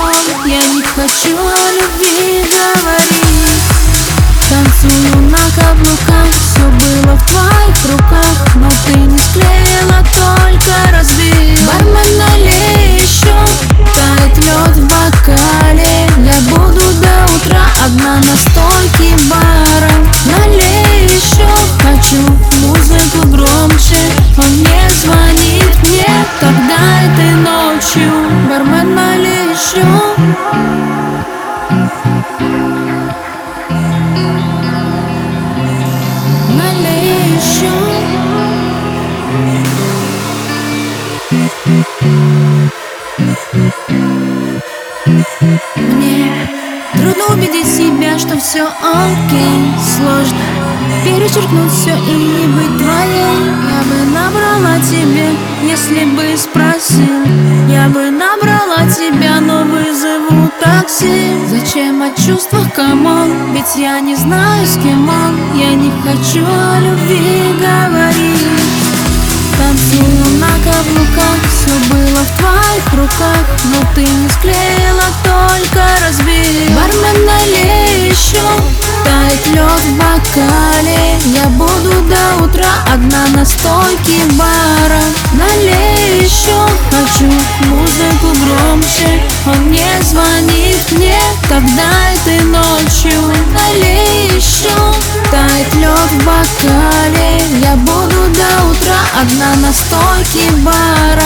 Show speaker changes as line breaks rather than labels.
окном Я не хочу о любви говорить. Танцую на каблуках. Все окей Сложно перечеркнуть все и не быть твоей. Я бы набрала тебе, если бы спросил. Я бы набрала тебя, но вызову такси. Зачем о чувствах, come on? Ведь я не знаю, с кем он. Я не хочу о любви говорить. Танцую на каблуках, все было в твоих руках Но ты не склеил, а только разбил бокале Я буду до утра одна на стойке бара. Налей еще, хочу музыку громче. Он не звонит мне, тогда этой ночью? Налей еще, тает лед в бокале. Я буду до утра одна на стойке бара